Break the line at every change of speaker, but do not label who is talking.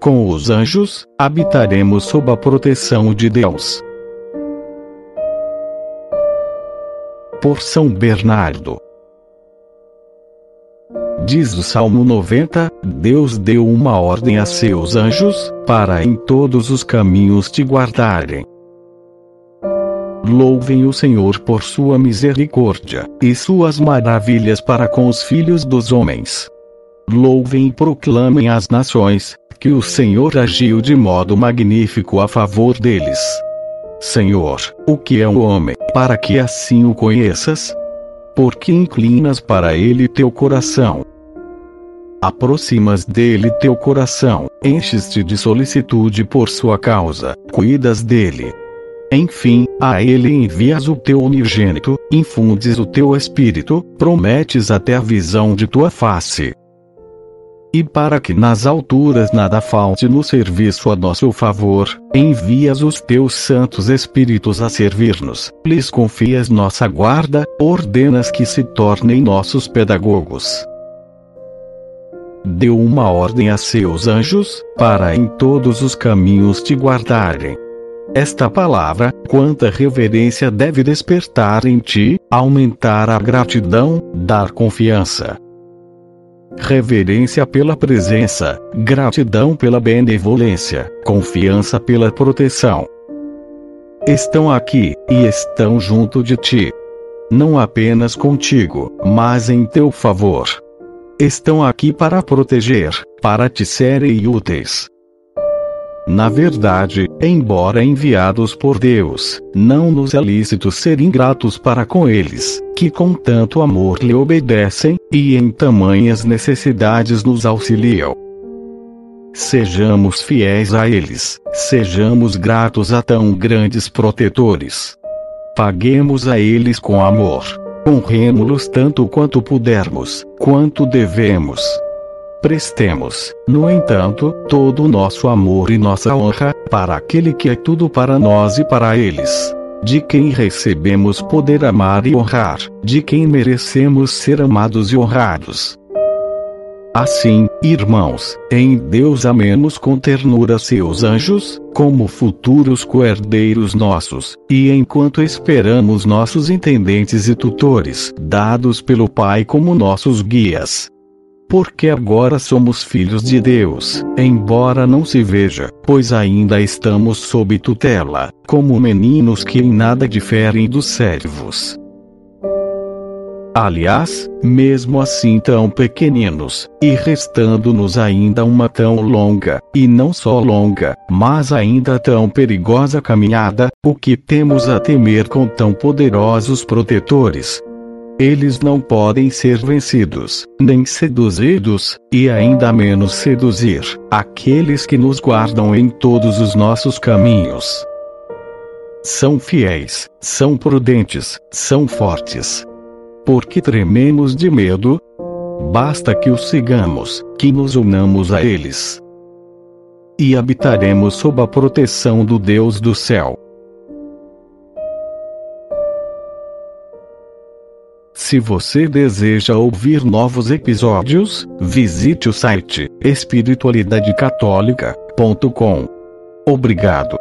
Com os anjos, habitaremos sob a proteção de Deus. Por São Bernardo. Diz o Salmo 90: Deus deu uma ordem a seus anjos, para em todos os caminhos te guardarem. Louvem o Senhor por sua misericórdia, e suas maravilhas para com os filhos dos homens. Louvem e proclamem as nações, que o Senhor agiu de modo magnífico a favor deles. Senhor, o que é o homem, para que assim o conheças? Porque inclinas para ele teu coração. Aproximas dele teu coração, enches-te de solicitude por sua causa, cuidas dele. Enfim, a ele envias o teu unigênito, infundes o teu espírito, prometes até a visão de tua face. E para que nas alturas nada falte no serviço a nosso favor, envias os teus santos espíritos a servir-nos, lhes confias nossa guarda, ordenas que se tornem nossos pedagogos. Deu uma ordem a seus anjos, para em todos os caminhos te guardarem. Esta palavra, quanta reverência deve despertar em ti, aumentar a gratidão, dar confiança reverência pela presença, gratidão pela benevolência, confiança pela proteção. Estão aqui, e estão junto de ti. Não apenas contigo, mas em teu favor. Estão aqui para proteger, para te serem úteis. Na verdade, embora enviados por Deus, não nos é lícito ser ingratos para com eles, que com tanto amor lhe obedecem, e em tamanhas necessidades nos auxiliam. Sejamos fiéis a eles, sejamos gratos a tão grandes protetores. Paguemos a eles com amor. Honremos-los tanto quanto pudermos, quanto devemos. Prestemos, no entanto, todo o nosso amor e nossa honra, para aquele que é tudo para nós e para eles. De quem recebemos poder amar e honrar, de quem merecemos ser amados e honrados. Assim, irmãos, em Deus amemos com ternura seus anjos, como futuros coerdeiros nossos, e enquanto esperamos nossos intendentes e tutores, dados pelo Pai como nossos guias, porque agora somos filhos de Deus, embora não se veja, pois ainda estamos sob tutela, como meninos que em nada diferem dos servos. Aliás, mesmo assim tão pequeninos, e restando-nos ainda uma tão longa, e não só longa, mas ainda tão perigosa caminhada, o que temos a temer com tão poderosos protetores, eles não podem ser vencidos, nem seduzidos, e ainda menos seduzir aqueles que nos guardam em todos os nossos caminhos. São fiéis, são prudentes, são fortes. Porque trememos de medo? Basta que os sigamos, que nos unamos a eles. E habitaremos sob a proteção do Deus do céu. Se você deseja ouvir novos episódios, visite o site espiritualidadecatólica.com. Obrigado.